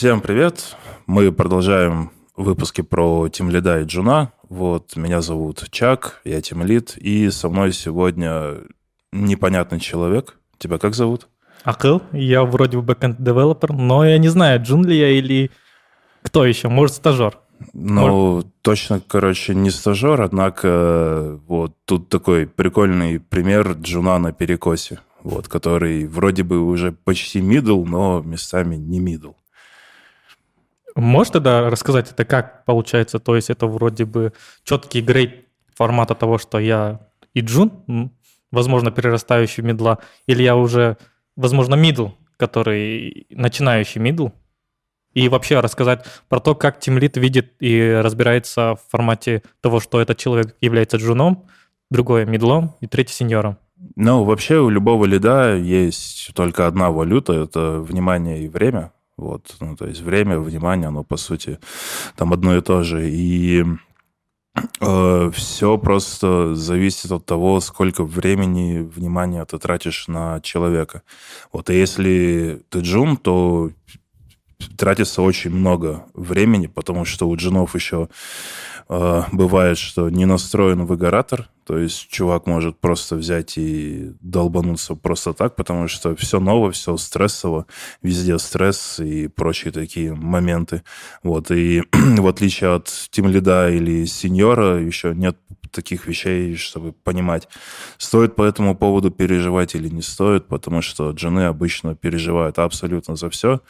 Всем привет! Мы продолжаем выпуски про Тимлида и Джуна. Вот, меня зовут Чак, я Тимлид, и со мной сегодня непонятный человек. Тебя как зовут? Акыл, я вроде бы backend developer, но я не знаю, Джун ли я или кто еще, может, стажер. Ну, Может... точно, короче, не стажер, однако вот тут такой прикольный пример Джуна на перекосе, вот, который вроде бы уже почти мидл, но местами не мидл. Можешь тогда рассказать, это как получается? То есть это вроде бы четкий грейд формата того, что я и джун, возможно, перерастающий мидла, или я уже, возможно, мидл, который начинающий мидл, и вообще рассказать про то, как тимлид видит и разбирается в формате того, что этот человек является джуном, другое мидлом и третий сеньором. Ну, вообще у любого лида есть только одна валюта, это внимание и время. Вот, ну, то есть время, внимание, оно, по сути, там одно и то же. И э, все просто зависит от того, сколько времени, внимания ты тратишь на человека. Вот, и если ты джун, то тратится очень много времени, потому что у джунов еще э, бывает, что не настроен выгоратор, то есть чувак может просто взять и долбануться просто так, потому что все ново, все стрессово, везде стресс и прочие такие моменты. Вот. И в отличие от тимлида или сеньора еще нет таких вещей, чтобы понимать, стоит по этому поводу переживать или не стоит, потому что жены обычно переживают абсолютно за все.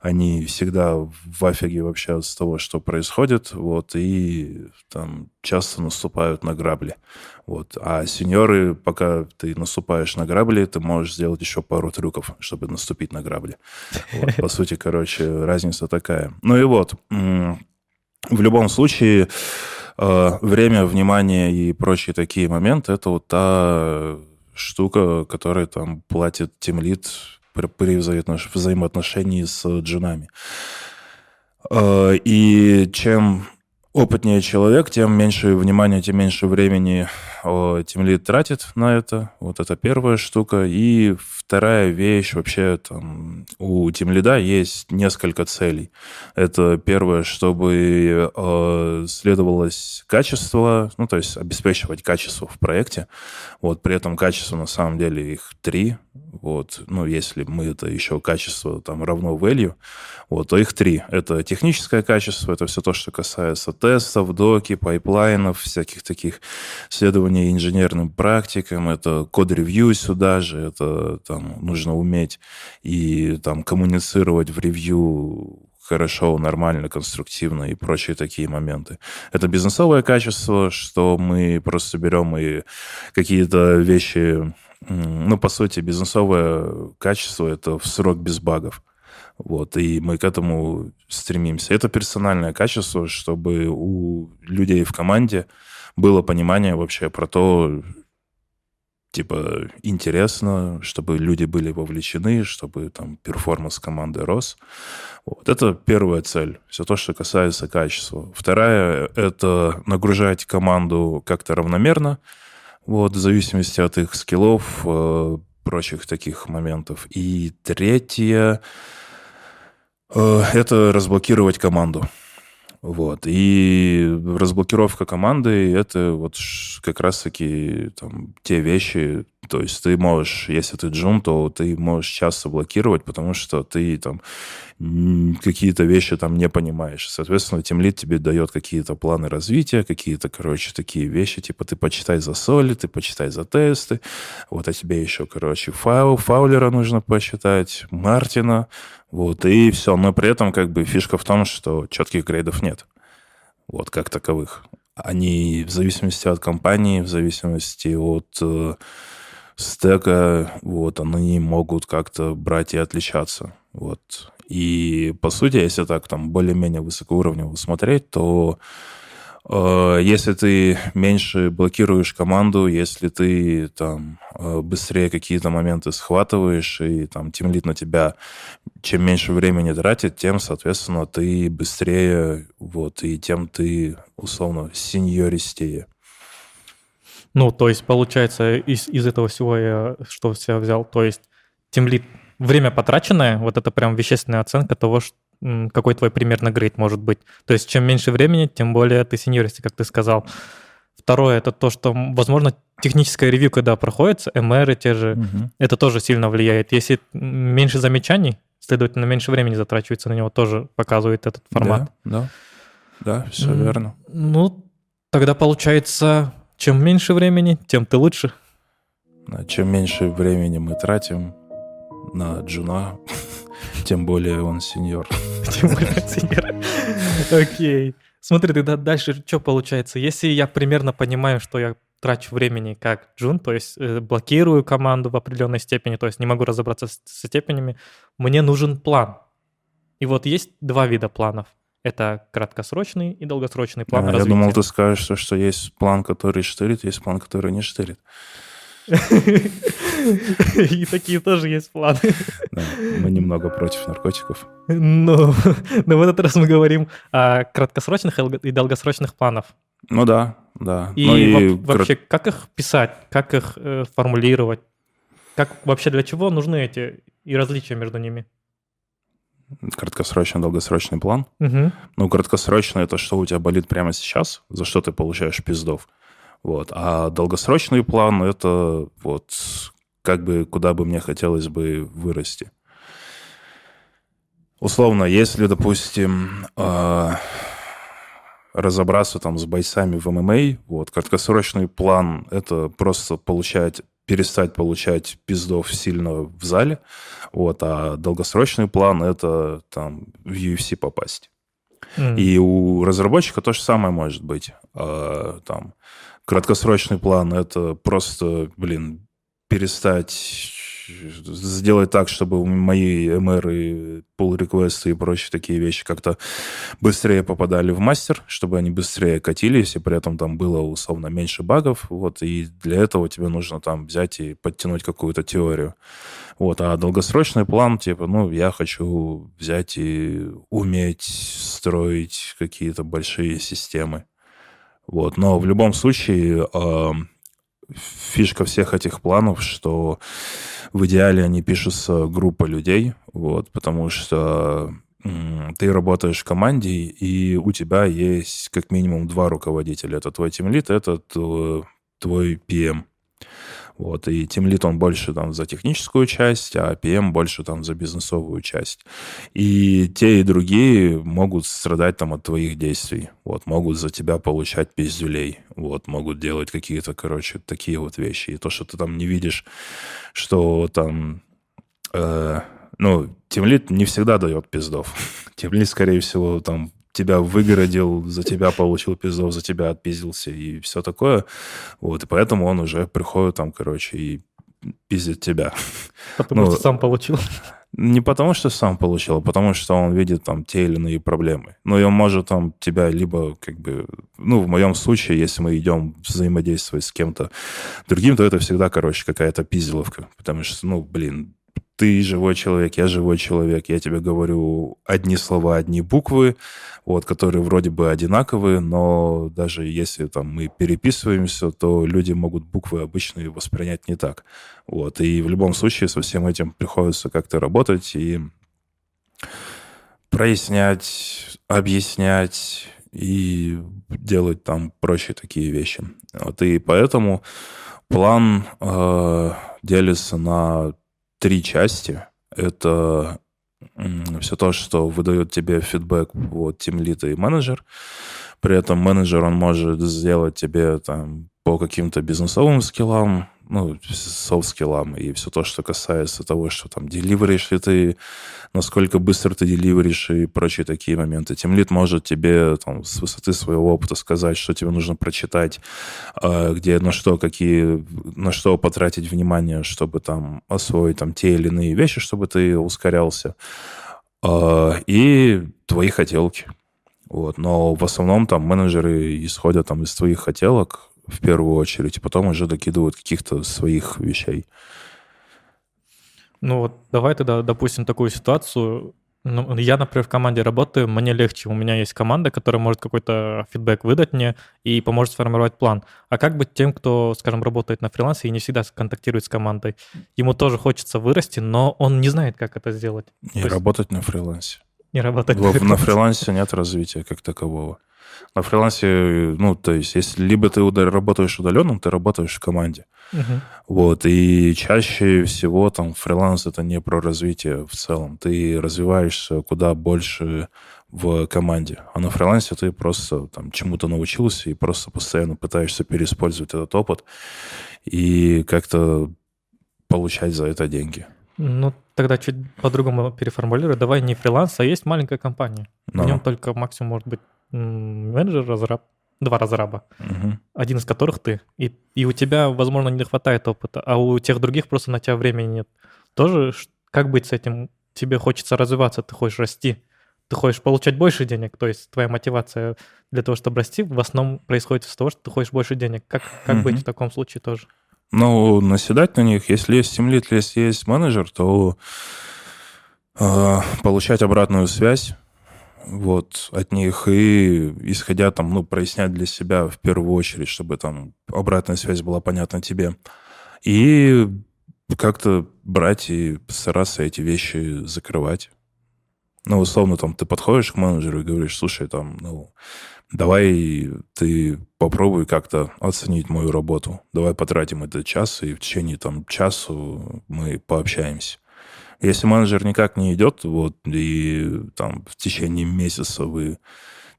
Они всегда в афиге вообще от того, что происходит, вот, и там часто наступают на грабли. Вот. А сеньоры, пока ты наступаешь на грабли, ты можешь сделать еще пару трюков, чтобы наступить на грабли. Вот. По сути, короче, разница такая. Ну и вот, в любом случае, э, время, внимание и прочие такие моменты, это вот та штука, которая там платит тимлит при взаимоотношении с джинами. Э, и чем опытнее человек, тем меньше внимания, тем меньше времени тем лид тратит на это. Вот это первая штука. И вторая вещь, вообще там у тимлида есть несколько целей. Это первое, чтобы э, следовалось качество, ну, то есть обеспечивать качество в проекте. Вот при этом качество на самом деле их три. Вот, ну, если мы это еще качество там равно value, вот, то их три. Это техническое качество, это все то, что касается тестов, доки, пайплайнов, всяких таких следований инженерным практикам, это код-ревью сюда же, это там нужно уметь и там коммуницировать в ревью хорошо, нормально, конструктивно и прочие такие моменты. Это бизнесовое качество, что мы просто берем и какие-то вещи ну, по сути, бизнесовое качество – это в срок без багов. Вот, и мы к этому стремимся. Это персональное качество, чтобы у людей в команде было понимание вообще про то, типа, интересно, чтобы люди были вовлечены, чтобы там перформанс команды рос. Вот. Это первая цель, все то, что касается качества. Вторая – это нагружать команду как-то равномерно, вот, в зависимости от их скиллов, э, прочих таких моментов. И третье э, – это разблокировать команду. Вот. И разблокировка команды – это вот как раз-таки там, те вещи, то есть ты можешь, если ты джун, то ты можешь часто блокировать, потому что ты там какие-то вещи там не понимаешь. Соответственно, тимлит тебе дает какие-то планы развития, какие-то, короче, такие вещи, типа ты почитай за соли, ты почитай за тесты, вот, а тебе еще, короче, фаул, фаулера нужно посчитать, Мартина, вот, и все. Но при этом как бы фишка в том, что четких грейдов нет. Вот, как таковых. Они в зависимости от компании, в зависимости от э, стека, вот, они могут как-то брать и отличаться. Вот. И, по сути, если так там более-менее высокоуровнево смотреть, то Э, если ты меньше блокируешь команду, если ты там э, быстрее какие-то моменты схватываешь, и там тимлит на тебя чем меньше времени тратит, тем, соответственно, ты быстрее, вот, и тем ты, условно, сеньористее. Ну, то есть, получается, из, из этого всего я что себя взял, то есть тимлит, время потраченное, вот это прям вещественная оценка того, что какой твой примерно грейд может быть. То есть чем меньше времени, тем более ты сеньористи, как ты сказал. Второе, это то, что, возможно, техническое ревью, когда проходится, МРы те же, угу. это тоже сильно влияет. Если меньше замечаний, следовательно, меньше времени затрачивается на него, тоже показывает этот формат. Да, да, да все верно. Ну, тогда получается, чем меньше времени, тем ты лучше. Чем меньше времени мы тратим на Джуна, тем более он сеньор. Тем более сеньор. Окей. Смотри, тогда дальше что получается? Если я примерно понимаю, что я трачу времени как джун, то есть э, блокирую команду в определенной степени, то есть не могу разобраться с, со степенями, мне нужен план. И вот есть два вида планов. Это краткосрочный и долгосрочный план а, развития. Я думал, ты скажешь, что есть план, который штырит, есть план, который не штырит. И такие тоже есть планы. Да, мы немного против наркотиков. Но, но в этот раз мы говорим о краткосрочных и долгосрочных планах. Ну да, да. И, ну, и вообще, как их писать, как их э, формулировать? Как вообще для чего нужны эти и различия между ними? Краткосрочный, долгосрочный план. Угу. Ну, краткосрочный это что у тебя болит прямо сейчас, за что ты получаешь пиздов. Вот. А долгосрочный план – это вот как бы куда бы мне хотелось бы вырасти. Условно, если, допустим, э, разобраться там с бойцами в ММА, вот, краткосрочный план – это просто получать, перестать получать пиздов сильно в зале, вот, а долгосрочный план – это там в UFC попасть. Mm. И у разработчика то же самое может быть. Э, там, Краткосрочный план — это просто, блин, перестать сделать так, чтобы мои MR, pull реквесты и прочие такие вещи как-то быстрее попадали в мастер, чтобы они быстрее катились, и при этом там было условно меньше багов, вот, и для этого тебе нужно там взять и подтянуть какую-то теорию. Вот, а долгосрочный план, типа, ну, я хочу взять и уметь строить какие-то большие системы. Вот. Но в любом случае э, фишка всех этих планов, что в идеале они пишутся группа людей, вот, потому что ты работаешь в команде, и у тебя есть как минимум два руководителя. Это твой тимлит, это твой PM. Вот, и Team Lead, он больше там за техническую часть, а PM больше там за бизнесовую часть. И те, и другие могут страдать там от твоих действий. Вот, могут за тебя получать пиздюлей. Вот, могут делать какие-то, короче, такие вот вещи. И то, что ты там не видишь, что там... Э, ну, Тимлит не всегда дает пиздов. Тимлит, скорее всего, там тебя выгородил, за тебя получил пиздов, за тебя отпиздился и все такое. Вот, и поэтому он уже приходит там, короче, и пиздит тебя. Потому ну, что сам получил. Не потому что сам получил, а потому что он видит там те или иные проблемы. Ну, и он может там тебя либо как бы... Ну, в моем случае, если мы идем взаимодействовать с кем-то другим, то это всегда, короче, какая-то пизделовка. Потому что, ну, блин, ты живой человек, я живой человек, я тебе говорю одни слова, одни буквы, вот, которые вроде бы одинаковые, но даже если там мы переписываемся, то люди могут буквы обычные воспринять не так. Вот, и в любом случае со всем этим приходится как-то работать и прояснять, объяснять и делать там прочие такие вещи. Вот, и поэтому план э, делится на три части. Это все то, что выдает тебе фидбэк вот тимлит и менеджер. При этом менеджер, он может сделать тебе там по каким-то бизнесовым скиллам, ну, софт-скиллам и все то, что касается того, что там деливеришь ли ты, насколько быстро ты деливеришь и прочие такие моменты. Тем лид может тебе там, с высоты своего опыта сказать, что тебе нужно прочитать, а, где на что, какие, на что потратить внимание, чтобы там освоить там те или иные вещи, чтобы ты ускорялся. А, и твои хотелки. Вот. Но в основном там менеджеры исходят там из твоих хотелок, в первую очередь, и потом уже докидывают каких-то своих вещей. Ну вот давай тогда допустим такую ситуацию. Ну, я, например, в команде работаю, мне легче. У меня есть команда, которая может какой-то фидбэк выдать мне и поможет сформировать план. А как быть тем, кто, скажем, работает на фрилансе и не всегда контактирует с командой? Ему тоже хочется вырасти, но он не знает, как это сделать. И То работать есть... на фрилансе. не работать. В, на фрилансе нет развития как такового. На фрилансе, ну, то есть, если либо ты работаешь удаленным, ты работаешь в команде. Угу. Вот, и чаще всего там фриланс это не про развитие в целом. Ты развиваешься куда больше в команде. А на фрилансе ты просто там чему-то научился и просто постоянно пытаешься переиспользовать этот опыт и как-то получать за это деньги. Ну, тогда чуть по-другому переформулирую. Давай не фриланс, а есть маленькая компания. Но. В нем только максимум может быть менеджер, разраб, два разраба, угу. один из которых ты. И, и у тебя, возможно, не хватает опыта, а у тех других просто на тебя времени нет. Тоже как быть с этим? Тебе хочется развиваться, ты хочешь расти, ты хочешь получать больше денег, то есть твоя мотивация для того, чтобы расти, в основном происходит из того, что ты хочешь больше денег. Как, как угу. быть в таком случае тоже? Ну, наседать на них, если есть тимлит, если есть менеджер, то э, получать обратную связь вот, от них, и исходя там, ну, прояснять для себя в первую очередь, чтобы там обратная связь была понятна тебе. И как-то брать и стараться эти вещи закрывать. Ну, условно, там, ты подходишь к менеджеру и говоришь, слушай, там, ну, давай ты попробуй как-то оценить мою работу. Давай потратим этот час, и в течение там часу мы пообщаемся. Если менеджер никак не идет, вот, и там в течение месяца вы,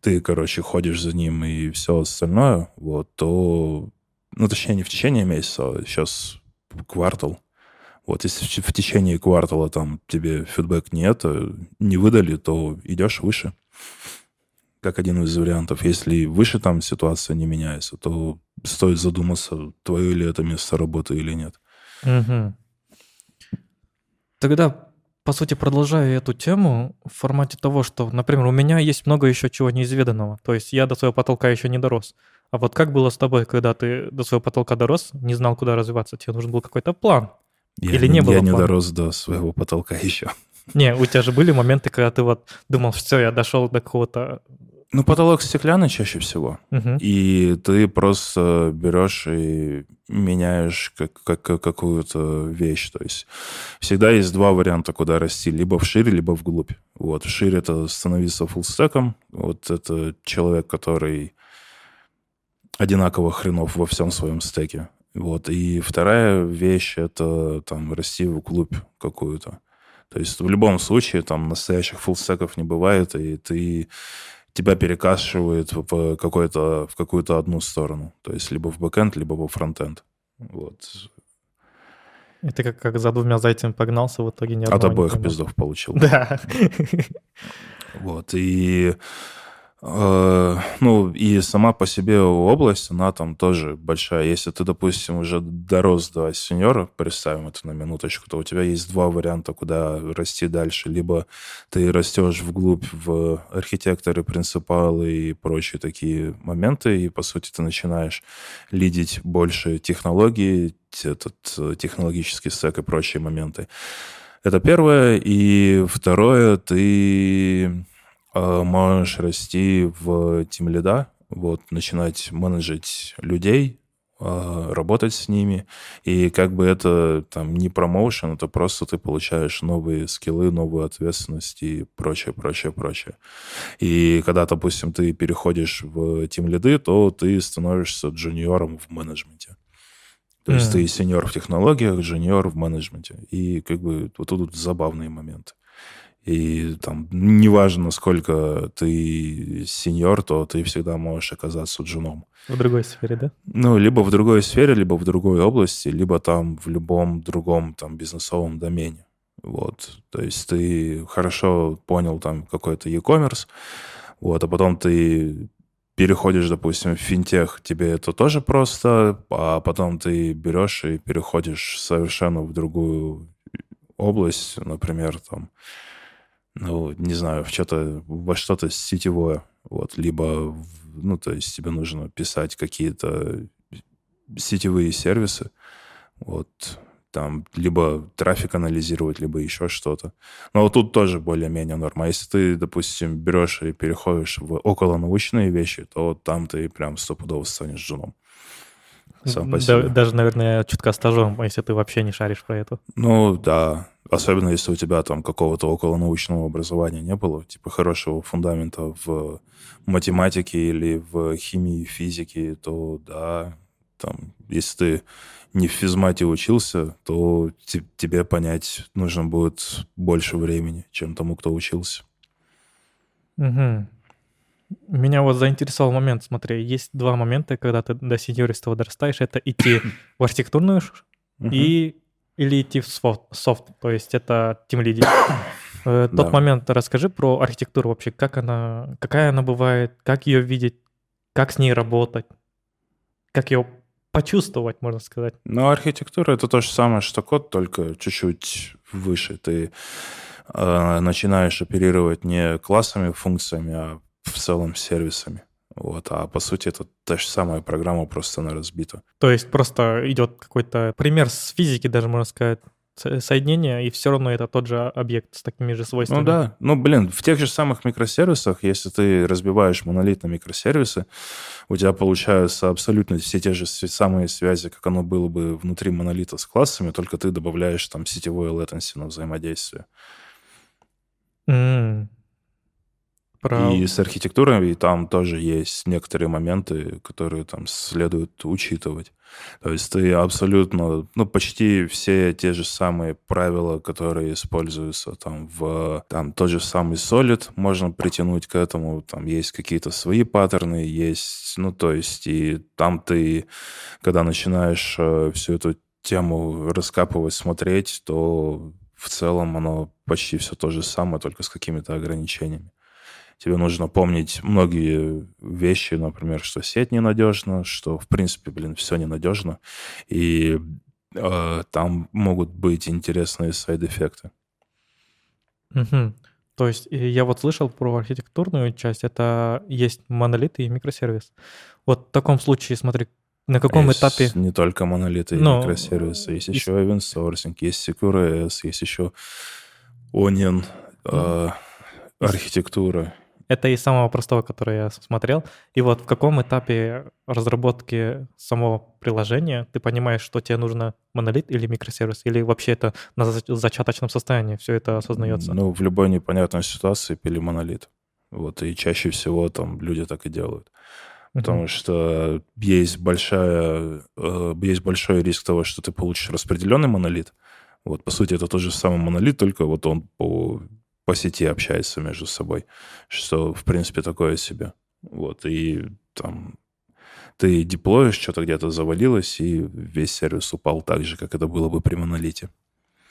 ты, короче, ходишь за ним и все остальное, вот, то, ну, точнее, не в течение месяца, а сейчас квартал. Вот, если в течение квартала там тебе фидбэк нет, э, не выдали, то идешь выше. Как один из вариантов. Если выше там ситуация не меняется, то стоит задуматься, твое ли это место работы или нет. Угу. Тогда, по сути, продолжаю эту тему в формате того, что, например, у меня есть много еще чего неизведанного. То есть я до своего потолка еще не дорос. А вот как было с тобой, когда ты до своего потолка дорос, не знал, куда развиваться? Тебе нужен был какой-то план. Я, Или не было Я плана? не дорос до своего потолка еще. Не, у тебя же были моменты, когда ты вот думал, все, я дошел до какого-то ну, потолок стеклянный чаще всего. Угу. И ты просто берешь и меняешь как, как, какую-то вещь. То есть всегда есть два варианта, куда расти. Либо вширь, либо вглубь. Вот. Вширь — это становиться фуллстеком. Вот это человек, который одинаково хренов во всем своем стеке. Вот. И вторая вещь — это там расти вглубь какую-то. То есть в любом случае там настоящих фуллстеков не бывает, и ты тебя перекашивает в, какой-то, в какую-то одну сторону. То есть либо в бэкэнд, либо во фронтенд. Вот. И ты как, как за двумя зайцами погнался, в итоге не От обоих пиздов получил. Да. Вот, и ну, и сама по себе область, она там тоже большая. Если ты, допустим, уже дорос до сеньора, представим это на минуточку, то у тебя есть два варианта, куда расти дальше. Либо ты растешь вглубь в архитекторы, принципалы и прочие такие моменты, и, по сути, ты начинаешь лидить больше технологий, этот э, технологический стек и прочие моменты. Это первое. И второе, ты Э, можешь расти в тим лида, вот, начинать менеджить людей, э, работать с ними. И как бы это там не промоушен, это просто ты получаешь новые скиллы, новую ответственность и прочее, прочее, прочее. И когда, допустим, ты переходишь в тим лиды, то ты становишься джуниором в менеджменте. То есть mm. ты сеньор в технологиях, джуниор в менеджменте. И как бы вот тут забавные моменты. И там неважно, насколько ты сеньор, то ты всегда можешь оказаться джуном. В другой сфере, да? Ну, либо в другой сфере, либо в другой области, либо там в любом другом там бизнесовом домене. Вот. То есть ты хорошо понял там какой-то e-commerce, вот, а потом ты переходишь, допустим, в финтех, тебе это тоже просто, а потом ты берешь и переходишь совершенно в другую область, например, там, ну, не знаю, в что-то, во что-то сетевое, вот, либо, ну, то есть тебе нужно писать какие-то сетевые сервисы, вот, там, либо трафик анализировать, либо еще что-то. Но вот тут тоже более-менее норма. Если ты, допустим, берешь и переходишь в околонаучные вещи, то там ты прям стопудово станешь джуном. Сам по Да- даже, наверное, чутка стажом, если ты вообще не шаришь про это. Ну, да. Особенно если у тебя там какого-то околонаучного образования не было, типа хорошего фундамента в математике или в химии, физике, то да, там, если ты не в физмате учился, то те- тебе понять нужно будет больше времени, чем тому, кто учился. Мгм. Меня вот заинтересовал момент, смотри, есть два момента, когда ты до сеньориства дорастаешь, это идти в архитектурную и или идти в софт, софт, то есть это тем лидер. Э, Тот Да. момент расскажи про архитектуру вообще, как она, какая она бывает, как ее видеть, как с ней работать, как ее почувствовать, можно сказать. Ну, архитектура это то же самое, что код, только чуть-чуть выше. Ты э, начинаешь оперировать не классами, функциями, а в целом сервисами. Вот. А по сути это та же самая программа, просто она разбита. То есть просто идет какой-то пример с физики, даже можно сказать, со- соединение, и все равно это тот же объект с такими же свойствами. Ну да. Ну, блин, в тех же самых микросервисах, если ты разбиваешь монолит на микросервисы, у тебя получаются абсолютно все те же самые связи, как оно было бы внутри монолита с классами, только ты добавляешь там сетевое latency на взаимодействие. М. Про... И с архитектурой там тоже есть некоторые моменты, которые там следует учитывать. То есть ты абсолютно, ну, почти все те же самые правила, которые используются там в, там тот же самый Solid, можно притянуть к этому, там есть какие-то свои паттерны, есть, ну, то есть и там ты, когда начинаешь э, всю эту тему раскапывать, смотреть, то в целом оно почти все то же самое, только с какими-то ограничениями. Тебе нужно помнить многие вещи, например, что сеть ненадежна, что, в принципе, блин, все ненадежно. И э, там могут быть интересные сайд-эффекты. Мгм. То есть я вот слышал про архитектурную часть, это есть монолит и микросервис. Вот в таком случае, смотри, на каком Есть этапе... Не только монолиты и Ну, микросервисы. Есть и- еще event sourcing, есть CQRS, есть еще Onion, э, архитектура. Это из самого простого, который я смотрел. И вот в каком этапе разработки самого приложения ты понимаешь, что тебе нужно монолит или микросервис? Или вообще это на за- зачаточном состоянии все это осознается? Ну, в любой непонятной ситуации пили монолит. Вот, и чаще всего там люди так и делают. Потому что есть, большая, э, есть большой риск того, что ты получишь распределенный монолит. Вот, по сути, это тот же самый монолит, только вот он по, по сети общается между собой, что, в принципе, такое себе. Вот, и там ты деплоишь, что-то где-то завалилось, и весь сервис упал так же, как это было бы при монолите.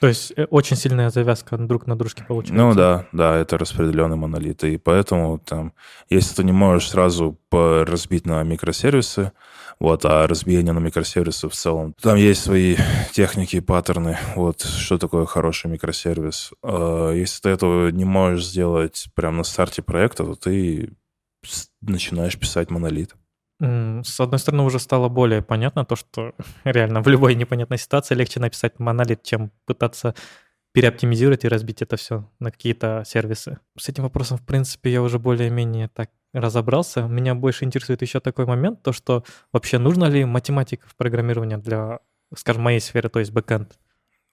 То есть э, очень сильная завязка друг на дружке получается. Ну да, да, это распределенный монолит. И поэтому там, если ты не можешь сразу разбить на микросервисы, вот, а разбиение на микросервисы в целом, там есть свои техники, паттерны, вот, что такое хороший микросервис. А Если ты этого не можешь сделать прямо на старте проекта, то ты начинаешь писать монолит. С одной стороны, уже стало более понятно то, что реально в любой непонятной ситуации легче написать монолит, чем пытаться переоптимизировать и разбить это все на какие-то сервисы. С этим вопросом, в принципе, я уже более-менее так разобрался. Меня больше интересует еще такой момент, то что вообще нужна ли математика в программировании для, скажем, моей сферы, то есть бэкэнд?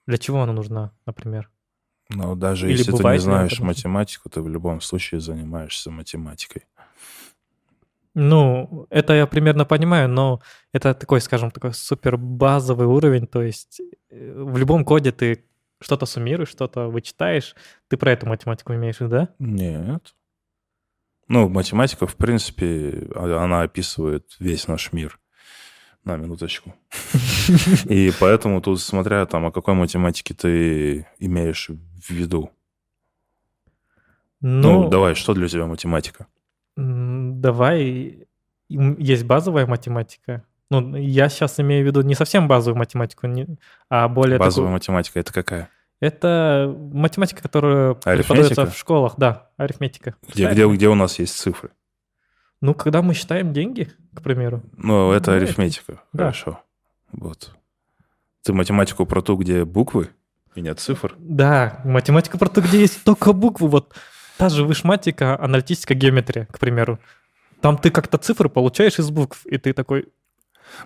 Для чего она нужна, например? Но даже Или если ты не знаешь это? математику, ты в любом случае занимаешься математикой. Ну, это я примерно понимаю, но это такой, скажем, такой супер базовый уровень, то есть э, в любом коде ты что-то суммируешь, что-то вычитаешь. Ты про эту математику имеешь да? Нет. Ну, математика, в принципе, а- она описывает весь наш мир. На минуточку. И поэтому тут, смотря там, о какой математике ты имеешь в виду. Ну, Ну, давай, что для тебя математика? давай. Есть базовая математика. Ну, я сейчас имею в виду не совсем базовую математику, а более Базовая такую... математика это какая? Это математика, которая преподается в школах, да, арифметика. Где, где, где у нас есть цифры? Ну, когда мы считаем деньги, к примеру, Ну, это Ну, арифметика. да. Хорошо. Вот. Ты математику про ту, где буквы и нет цифр? Да, математика про то, где есть только буквы. Вот та же вышматика, аналитическая геометрия, к примеру. Там ты как-то цифры получаешь из букв, и ты такой,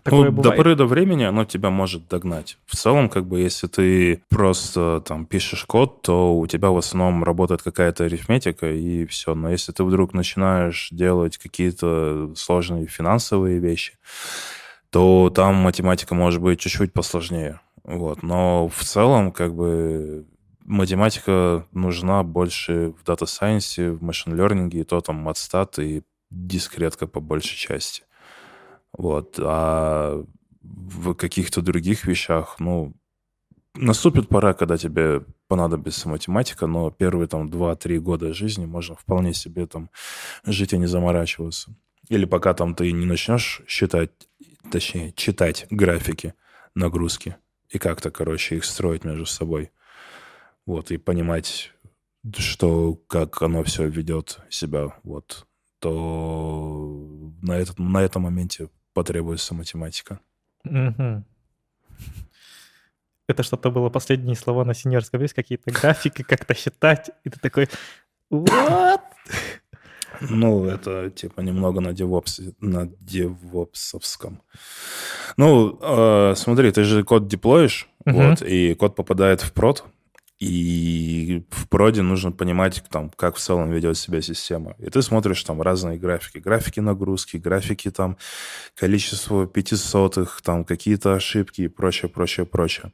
Такое ну, бывает? до поры до времени оно тебя может догнать. В целом, как бы, если ты просто там пишешь код, то у тебя в основном работает какая-то арифметика и все. Но если ты вдруг начинаешь делать какие-то сложные финансовые вещи, то там математика может быть чуть-чуть посложнее. Вот. Но в целом, как бы, математика нужна больше в дата сайенсе, в машин learning, и то там матстат и дискретка по большей части. Вот. А в каких-то других вещах, ну, наступит пора, когда тебе понадобится математика, но первые там 2-3 года жизни можно вполне себе там жить и не заморачиваться. Или пока там ты не начнешь считать, точнее, читать графики нагрузки и как-то, короче, их строить между собой. Вот, и понимать, что, как оно все ведет себя, вот, то на, этот, на этом моменте потребуется математика. Это что-то было последние слова на синерском. Есть какие-то графики, как-то считать. И ты такой, what? Ну, это типа немного на девопсе, на девопсовском. Ну, э, смотри, ты же код деплоишь, Мгм. вот, и код попадает в прод, и в проде нужно понимать, там, как в целом ведет себя система. И ты смотришь там разные графики. Графики нагрузки, графики там количество пятисотых, там какие-то ошибки и прочее, прочее, прочее.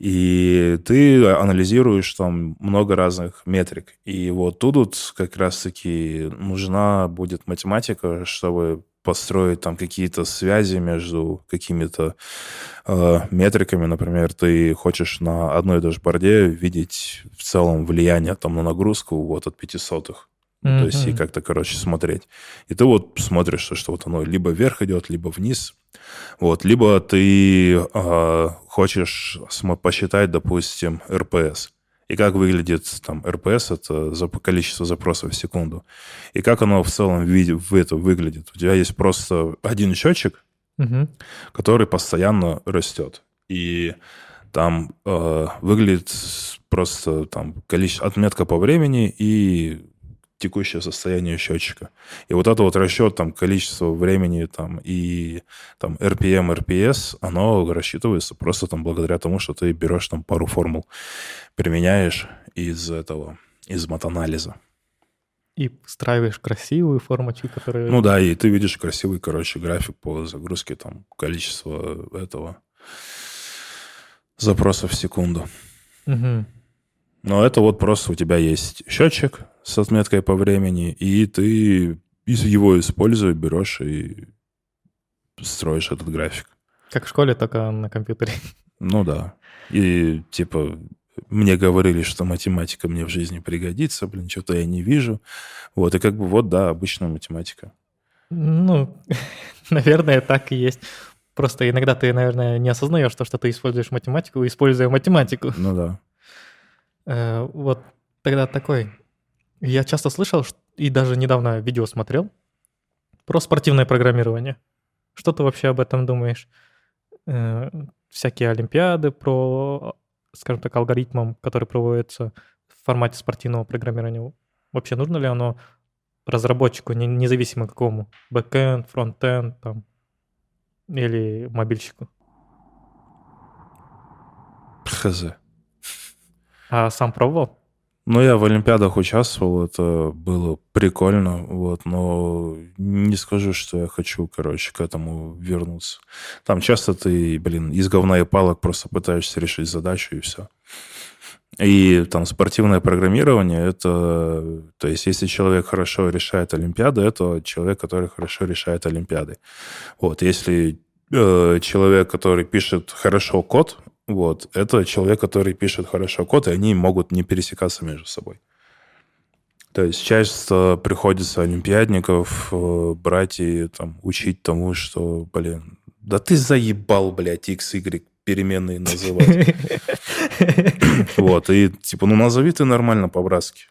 И ты анализируешь там много разных метрик. И вот тут как раз-таки нужна будет математика, чтобы построить там какие-то связи между какими-то э, метриками. Например, ты хочешь на одной и той же борде видеть в целом влияние там на нагрузку вот от пятисотых. Ну, То есть и как-то, короче, смотреть. И ты вот смотришь, что, что вот оно либо вверх идет, либо вниз. Вот. Либо ты э, хочешь посчитать, допустим, РПС. И как выглядит там РПС, это за количество запросов в секунду. И как оно в целом виде, в это выглядит. У тебя есть просто один счетчик, Мгм. который постоянно растет. И там э, выглядит просто там количество, отметка по времени и текущее состояние счетчика. И вот это вот расчет там количество времени там и там RPM, RPS, оно рассчитывается просто там благодаря тому, что ты берешь там пару формул, применяешь из этого, из матанализа. И встраиваешь красивую формочку, которая... Ну да, и ты видишь красивый, короче, график по загрузке там количества этого запросов в секунду. Мгм. Но это вот просто у тебя есть счетчик с отметкой по времени, и ты его используя, берешь и строишь этот график. Как в школе, только на компьютере. Ну да. И типа мне говорили, что математика мне в жизни пригодится, блин, что-то я не вижу. Вот, и как бы вот, да, обычная математика. Ну, наверное, так и есть. Просто иногда ты, наверное, не осознаешь то, что ты используешь математику, используя математику. Ну да. Э, Вот тогда такой. Я часто слышал, и даже недавно видео смотрел про спортивное программирование. Что ты вообще об этом думаешь? Э, Всякие олимпиады про, скажем так, алгоритмам, которые проводятся в формате спортивного программирования. Вообще нужно ли оно разработчику, не- независимо какому? Бэкэнд, фронтенд, там, или мобильщику? Хз. А сам пробовал? Ну, я в Олимпиадах участвовал, это было прикольно, вот, но не скажу, что я хочу, короче, к этому вернуться. Там часто ты, блин, из говна и палок просто пытаешься решить задачу, и все. И там спортивное программирование, это, то есть, если человек хорошо решает Олимпиады, это человек, который хорошо решает Олимпиады. Вот, если э, человек, который пишет хорошо код, вот, это человек, который пишет хорошо код, и они могут не пересекаться между собой. То есть часто приходится олимпиадников э, брать и там, учить тому, что, блин, да ты заебал, блядь, x, y переменные называть. Вот, и типа, ну назови ты нормально по-братски.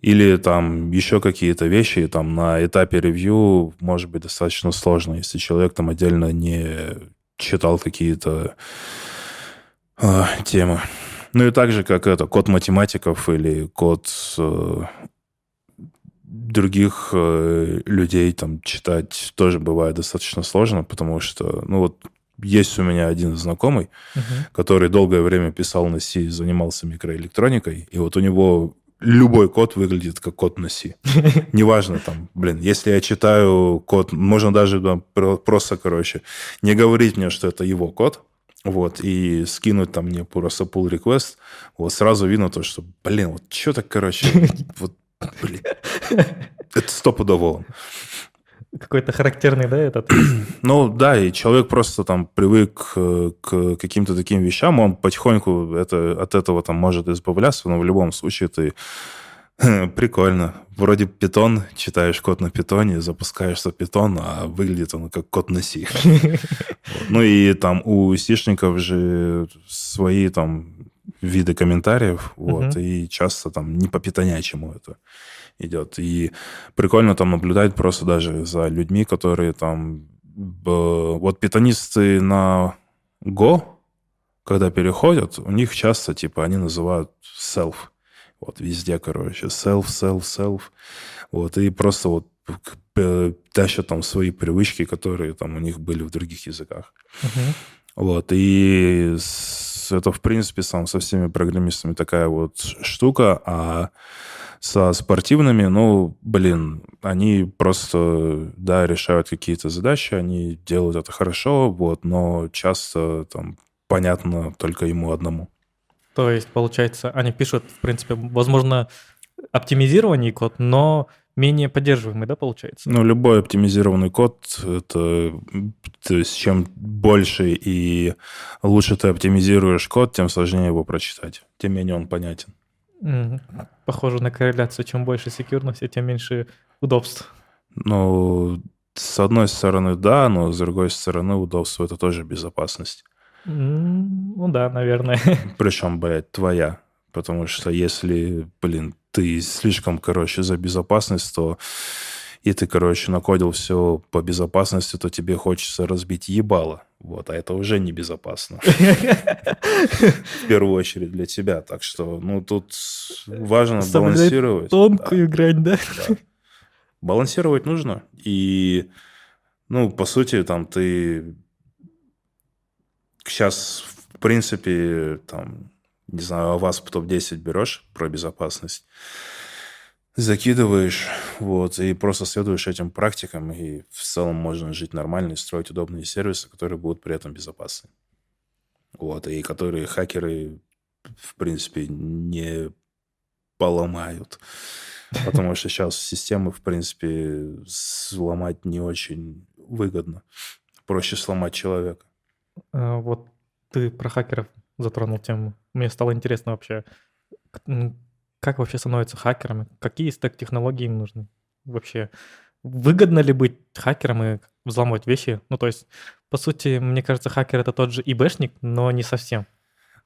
Или там еще какие-то вещи там на этапе ревью может быть достаточно сложно, если человек там отдельно не читал какие-то а, темы. Ну и так же, как это, код математиков или код э, других э, людей там читать тоже бывает достаточно сложно, потому что, ну вот, есть у меня один знакомый, uh-huh. который долгое время писал на C, занимался микроэлектроникой, и вот у него любой код выглядит как код на C. Неважно там, блин, если я читаю код, можно даже там, просто, короче, не говорить мне, что это его код, вот, и скинуть там мне просто pull request, вот сразу видно то, что, блин, вот что так, короче, вот, блин, это стопудово он. Какой-то характерный, да, этот? Ну, да, и человек просто там привык к каким-то таким вещам, он потихоньку это, от этого там может избавляться, но в любом случае ты Прикольно. Вроде питон, читаешь код на питоне, запускаешься питон, а выглядит он как код на C. Ну и там у сишников же свои там виды комментариев, вот, и часто там не по питонячему это идет. И прикольно там наблюдать просто даже за людьми, которые там... Вот питонисты на Go, когда переходят, у них часто, типа, они называют self. Вот везде, короче, self, self, self. Вот, и просто вот тащат там свои привычки, которые там у них были в других языках. Uh-huh. Вот, и это, в принципе, сам со всеми программистами такая вот штука, а со спортивными, ну, блин, они просто, да, решают какие-то задачи, они делают это хорошо, вот, но часто там понятно только ему одному. То есть, получается, они пишут, в принципе, возможно, оптимизированный код, но менее поддерживаемый, да, получается? Ну, любой оптимизированный код, это, то есть, чем больше и лучше ты оптимизируешь код, тем сложнее его прочитать, тем менее он понятен. Похоже на корреляцию. Чем больше секьюрности, тем меньше удобств. Ну, с одной стороны, да, но с другой стороны, удобство — это тоже безопасность. Ну да, наверное. Причем, блядь, твоя. Потому что если, блин, ты слишком, короче, за безопасность, то и ты, короче, накодил все по безопасности, то тебе хочется разбить ебало. Вот, а это уже небезопасно. В первую очередь для тебя. Так что, ну, тут важно балансировать. Тонкую грань, да? Балансировать нужно. И, ну, по сути, там ты сейчас, в принципе, там, не знаю, а вас в топ-10 берешь про безопасность, закидываешь, вот, и просто следуешь этим практикам, и в целом можно жить нормально и строить удобные сервисы, которые будут при этом безопасны. Вот, и которые хакеры, в принципе, не поломают. Потому что сейчас системы, в принципе, сломать не очень выгодно. Проще сломать человека. А, вот ты про хакеров затронул тему. Мне стало интересно вообще, как вообще становятся хакерами? Какие стек технологий им нужны? Вообще, выгодно ли быть хакером и взламывать вещи? Ну, то есть, по сути, мне кажется, хакер — это тот же ИБшник, но не совсем.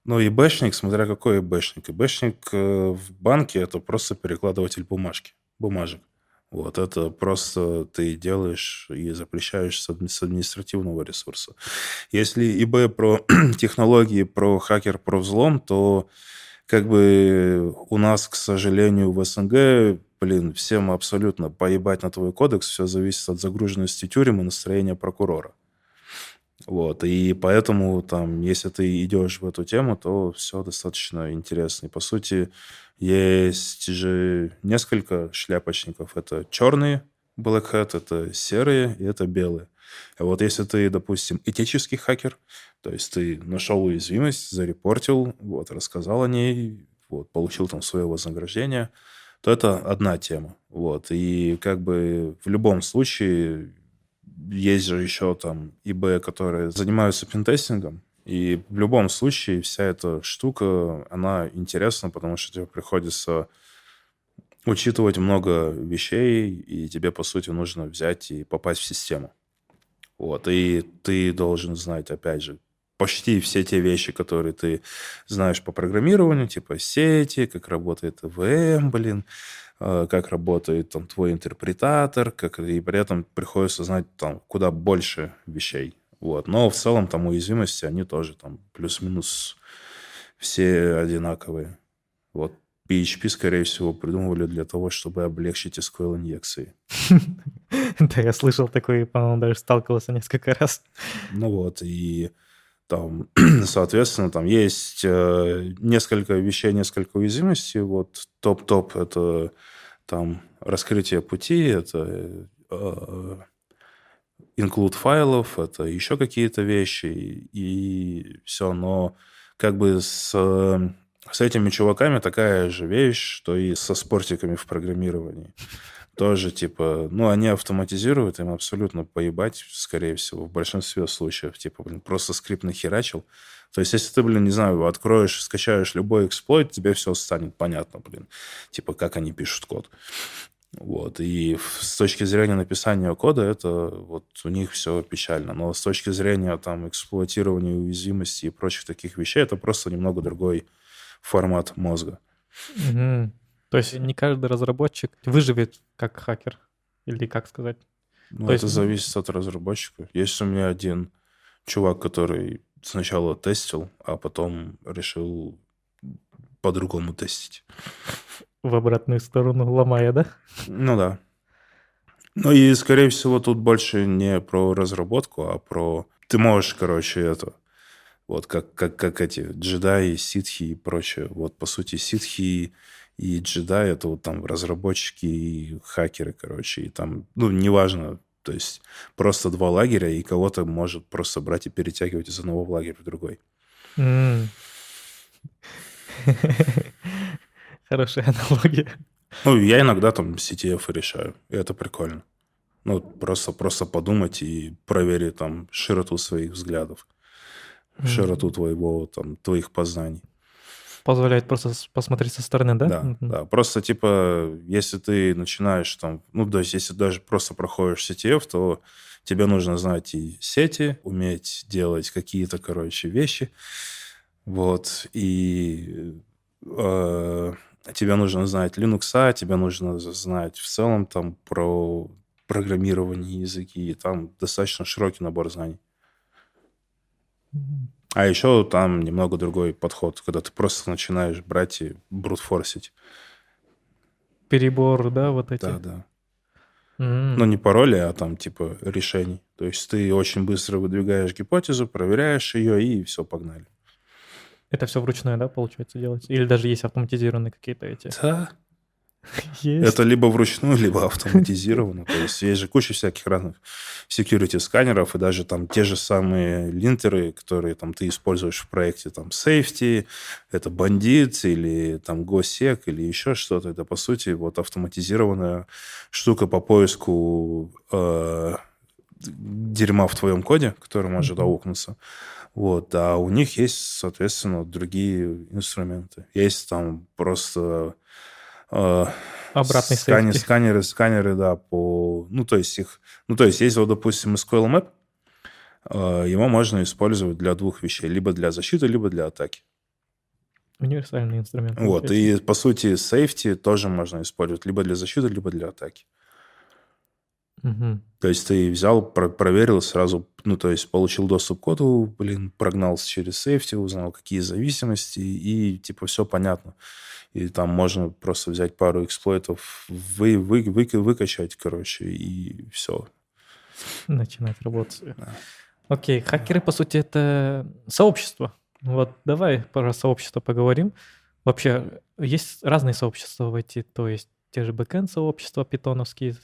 Ну, ИБшник, смотря какой ИБшник. ИБшник э, в банке — это просто перекладыватель бумажки, бумажек. Вот это просто ты делаешь и запрещаешь с административного ресурса. Если ИБ про технологии, про хакер, про взлом, то как бы у нас, к сожалению, в СНГ, блин, всем абсолютно поебать на твой кодекс, все зависит от загруженности тюрем и настроения прокурора. Вот, и поэтому там, если ты идешь в эту тему, то все достаточно интересно. И, по сути, есть же несколько шляпочников. Это черные Black Hat, это серые и это белые. Вот если ты, допустим, этический хакер, то есть ты нашел уязвимость, зарепортил, вот, рассказал о ней, вот, получил там свое вознаграждение, то это одна тема. Вот. И как бы в любом случае есть же еще там ИБ, которые занимаются пентестингом, и в любом случае вся эта штука, она интересна, потому что тебе приходится учитывать много вещей, и тебе, по сути, нужно взять и попасть в систему. Вот, и ты должен знать, опять же, почти все те вещи, которые ты знаешь по программированию, типа сети, как работает ВМ, блин, э, как работает там твой интерпретатор, как и при этом приходится знать там куда больше вещей. Вот. Но в целом там уязвимости, они тоже там плюс-минус все одинаковые. Вот PHP, скорее всего, придумывали для того, чтобы облегчить SQL-инъекции. Да, я слышал такое, по-моему, даже сталкивался несколько раз. Ну вот, и там, соответственно, там есть э, несколько вещей, несколько уязвимостей. Вот топ-топ — это там раскрытие пути, это э, include файлов, это еще какие-то вещи, и все. Но как бы с, с этими чуваками такая же вещь, что и со спортиками в программировании тоже, типа, ну, они автоматизируют, им абсолютно поебать, скорее всего, в большинстве случаев, типа, блин, просто скрипт нахерачил. То есть, если ты, блин, не знаю, откроешь, скачаешь любой эксплойт, тебе все станет понятно, блин, типа, как они пишут код. Вот. И с точки зрения написания кода, это вот у них все печально. Но с точки зрения там эксплуатирования уязвимости и прочих таких вещей, это просто немного другой формат мозга. Угу. То есть не каждый разработчик выживет как хакер, или как сказать? Ну, То это есть... зависит от разработчика. Есть у меня один чувак, который сначала тестил, а потом решил по-другому тестить. В обратную сторону ломая, да? Ну да. Ну и, скорее всего, тут больше не про разработку, а про... Ты можешь, короче, это... Вот как, как, как эти джедаи, ситхи и прочее. Вот, по сути, ситхи и джедаи — это вот там разработчики и хакеры, короче, и там, ну, неважно, то есть просто два лагеря, и кого-то может просто брать и перетягивать из одного лагеря в другой. Хорошая аналогия. Ну, я иногда там CTF решаю, и это прикольно. Ну, просто, просто подумать и проверить там широту своих взглядов, широту твоего, там, твоих познаний позволяет просто посмотреть со стороны, да? Да, mm-hmm. да. Просто, типа, если ты начинаешь там, ну, то есть, если даже просто проходишь CTF, то тебе нужно знать и сети, уметь делать какие-то, короче, вещи, вот, и э, тебе нужно знать Linux, тебе нужно знать в целом там про программирование языки, и там достаточно широкий набор знаний. А еще там немного другой подход, когда ты просто начинаешь брать и брутфорсить. Перебор, да, вот эти? Да, да. Mm. Ну, не пароли, а там типа решений. То есть ты очень быстро выдвигаешь гипотезу, проверяешь ее, и все, погнали. Это все вручную, да, получается делать? Или даже есть автоматизированные какие-то эти? Да, есть. Это либо вручную, либо автоматизировано. То есть есть же куча всяких разных security сканеров и даже там те же самые линтеры, которые там ты используешь в проекте, там safety, это бандит или там госек или еще что-то. Это по сути вот автоматизированная штука по поиску э, дерьма в твоем коде, который может аукнуться. Вот, а у них есть, соответственно, другие инструменты. Есть там просто Обратный сканер, сканеры, сканеры, да, по... Ну, то есть их... Ну, то есть есть, вот, допустим, SQL Map, э, его можно использовать для двух вещей. Либо для защиты, либо для атаки. Универсальный инструмент. Вот, и, по сути, safety тоже можно использовать либо для защиты, либо для атаки. Угу. То есть ты взял, про- проверил сразу, ну, то есть получил доступ к коду, блин, прогнался через safety, узнал, какие зависимости, и, типа, все понятно и там можно просто взять пару эксплойтов, вы, вы, вы, выкачать, короче, и все. Начинать работать. Да. Окей, хакеры, по сути, это сообщество. Вот давай про сообщество поговорим. Вообще, есть разные сообщества в эти, то есть те же бэкэнд сообщества питоновские,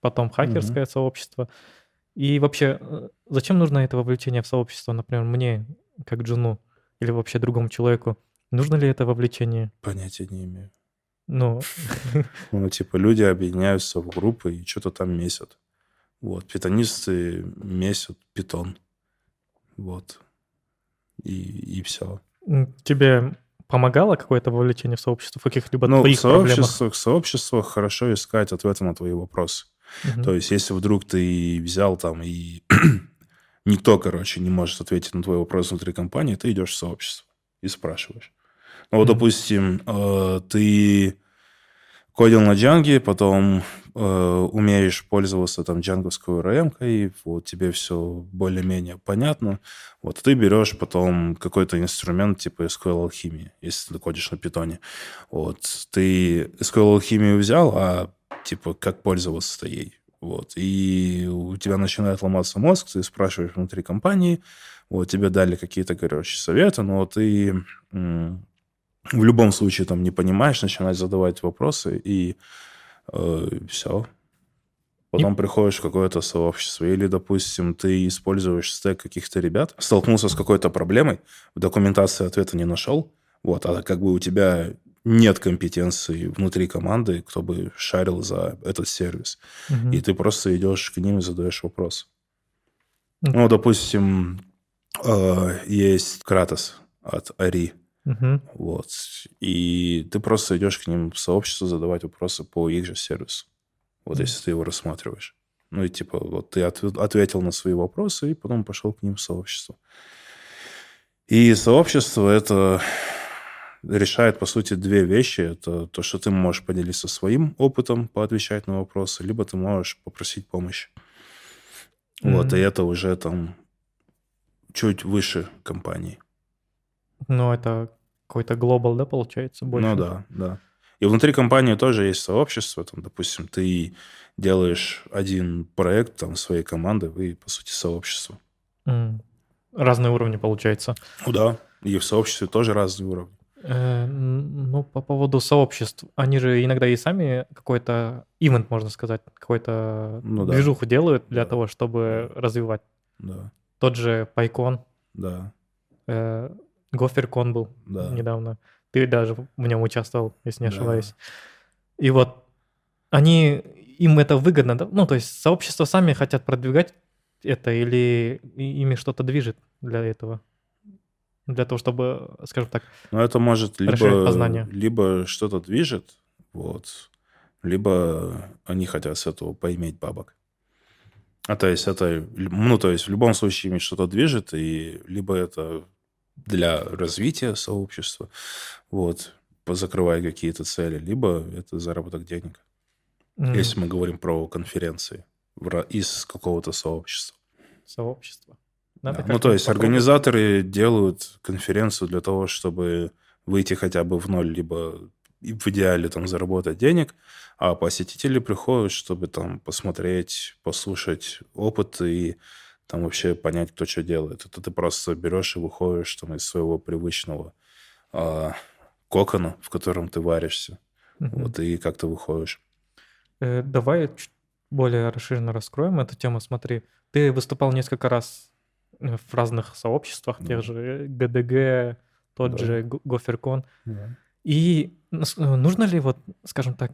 потом хакерское mm-hmm. сообщество. И вообще, э, зачем нужно это вовлечение в сообщество, например, мне, как джуну, или вообще другому человеку? Нужно ли это вовлечение? Понятия не имею. Ну, ну, типа, люди объединяются в группы и что-то там месят. Вот, питонисты месят питон. Вот. И, и все. Тебе помогало какое-то вовлечение в сообщество в каких-либо ну, твоих в сообществах, в сообществах хорошо искать ответы на твои вопросы. Угу. То есть, если вдруг ты взял там и никто, короче, не может ответить на твой вопрос внутри компании, ты идешь в сообщество и спрашиваешь. Ну, вот, допустим, э, ты кодил на Django, потом э, умеешь пользоваться там джанговской ORM, и вот тебе все более-менее понятно, вот ты берешь потом какой-то инструмент типа SQL алхимии, если ты кодишь на питоне. Вот ты SQL алхимию взял, а типа как пользоваться-то ей? Вот. И у тебя начинает ломаться мозг, ты спрашиваешь внутри компании, вот, тебе дали какие-то, короче, советы, но ты в любом случае там не понимаешь, начинаешь задавать вопросы, и э, все. Потом и... приходишь в какое-то сообщество, или, допустим, ты используешь стек каких-то ребят, столкнулся с какой-то проблемой, в документации ответа не нашел, вот, а как бы у тебя нет компетенции внутри команды, кто бы шарил за этот сервис. Угу. И ты просто идешь к ним и задаешь вопрос. Угу. Ну, допустим, э, есть Кратос от Ари. Угу. Вот. И ты просто идешь к ним в сообщество задавать вопросы по их же сервису. Вот угу. если ты его рассматриваешь. Ну и типа вот ты ответил на свои вопросы и потом пошел к ним в сообщество. И сообщество это решает, по сути, две вещи. Это то, что ты можешь поделиться своим опытом, поотвечать на вопросы, либо ты можешь попросить помощи. Mm-hmm. Вот, и это уже там чуть выше компании. Ну, это какой-то глобал, да, получается? Больше? Ну да, да. И внутри компании тоже есть сообщество. Там, допустим, ты делаешь один проект там своей команды, вы, по сути, сообщество. Mm. Разные уровни, получается. Ну да. И в сообществе тоже разные уровни. Э, ну, по поводу сообществ, они же иногда и сами какой-то ивент, можно сказать, какой-то ну, да. движуху делают для да. того, чтобы развивать. Да. Тот же Пайкон. Да. Э, Гоферкон был да. недавно. Ты даже в нем участвовал, если не ошибаюсь. Да. И вот они, им это выгодно, да? Ну, то есть сообщества сами хотят продвигать это или ими что-то движет для этого? Для того, чтобы, скажем так, Ну, это может либо, либо что-то движет, вот, либо они хотят с этого поиметь бабок. А то есть это, ну, то есть в любом случае ими что-то движет, и либо это для развития сообщества, вот, позакрывая какие-то цели, либо это заработок денег. Mm. Если мы говорим про конференции из какого-то сообщества. Сообщество. Надо да. Ну, то есть организаторы делают конференцию для того, чтобы выйти хотя бы в ноль, либо в идеале там заработать денег, а посетители приходят, чтобы там посмотреть, послушать опыт и там вообще понять, кто что делает. Это ты просто берешь и выходишь там из своего привычного э, кокона, в котором ты варишься. Угу. Вот и как ты выходишь. Э, давай чуть более расширенно раскроем эту тему. Смотри, ты выступал несколько раз в разных сообществах, да. тех же ГДГ, тот да. же Гоферкон. Да. И э, нужно ли, вот, скажем так,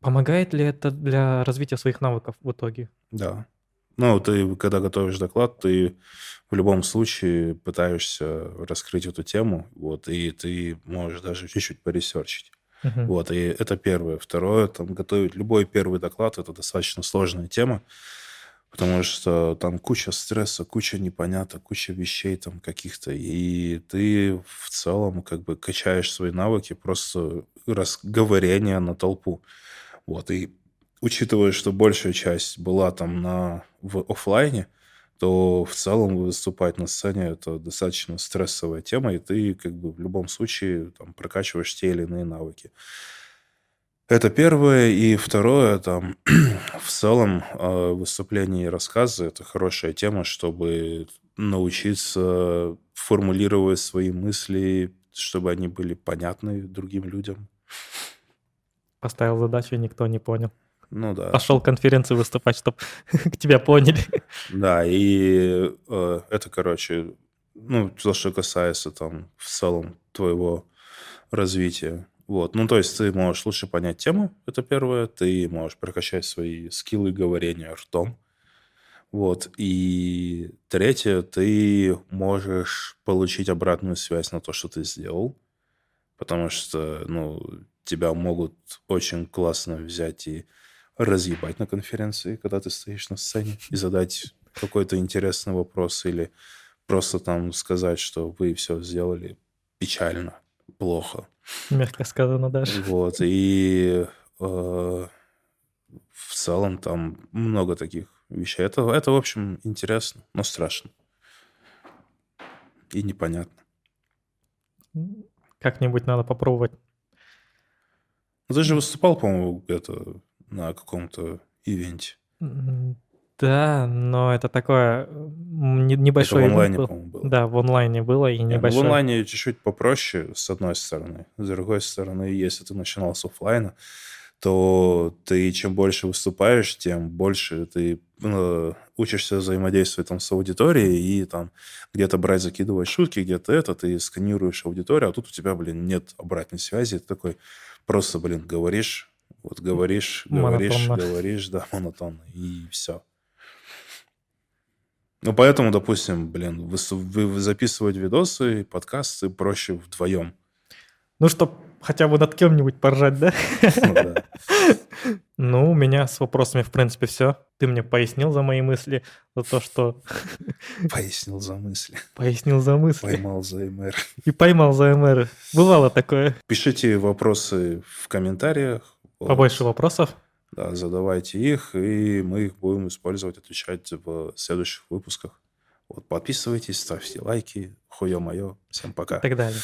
помогает ли это для развития своих навыков в итоге? Да. Ну, ты, когда готовишь доклад, ты в любом случае пытаешься раскрыть эту тему, вот, и ты можешь даже чуть-чуть поресерчить. Uh-huh. Вот, и это первое. Второе, там, готовить любой первый доклад, это достаточно сложная тема, потому что там куча стресса, куча непоняток, куча вещей там каких-то, и ты в целом как бы качаешь свои навыки просто разговорения на толпу. Вот, и учитывая, что большая часть была там на, в офлайне, то в целом выступать на сцене это достаточно стрессовая тема, и ты как бы в любом случае там прокачиваешь те или иные навыки. Это первое. И второе, там, в целом, а, выступления и рассказы – это хорошая тема, чтобы научиться формулировать свои мысли, чтобы они были понятны другим людям. Поставил задачу, и никто не понял. Ну да. Пошел конференцию выступать, чтобы тебя поняли. Да, и э, это, короче, ну, то, что касается там в целом твоего развития. Вот. Ну, то есть ты можешь лучше понять тему, это первое. Ты можешь прокачать свои скиллы говорения ртом. Вот. И третье, ты можешь получить обратную связь на то, что ты сделал. Потому что, ну, тебя могут очень классно взять и разъебать на конференции, когда ты стоишь на сцене, и задать какой-то интересный вопрос или просто там сказать, что вы все сделали печально, плохо. Мягко сказано даже. Вот, и э, в целом там много таких вещей. Это, это, в общем, интересно, но страшно. И непонятно. Как-нибудь надо попробовать. Ты же выступал, по-моему, это на каком-то ивенте. Да, но это такое небольшое... Это в онлайне, по-моему, было. Да, в онлайне было и небольшое. в онлайне чуть-чуть попроще, с одной стороны. С другой стороны, если ты начинал с офлайна, то ты чем больше выступаешь, тем больше ты э, учишься взаимодействовать там с аудиторией и там где-то брать, закидывать шутки, где-то это, ты сканируешь аудиторию, а тут у тебя, блин, нет обратной связи, ты такой просто, блин, говоришь, вот говоришь, говоришь, монотонно. говоришь, да, монотонно, и все. Ну, поэтому, допустим, блин, вы, вы записывать видосы, подкасты проще вдвоем. Ну, чтоб хотя бы над кем-нибудь поржать, да? Ну, да. ну, у меня с вопросами, в принципе, все. Ты мне пояснил за мои мысли, за то, что... Пояснил за мысли. Пояснил за мысли. Поймал за МР. И поймал за МР. Бывало такое. Пишите вопросы в комментариях. Побольше вопросов. Да, задавайте их, и мы их будем использовать, отвечать в следующих выпусках. Вот, подписывайтесь, ставьте лайки. Хуё мое. Всем пока. И так далее.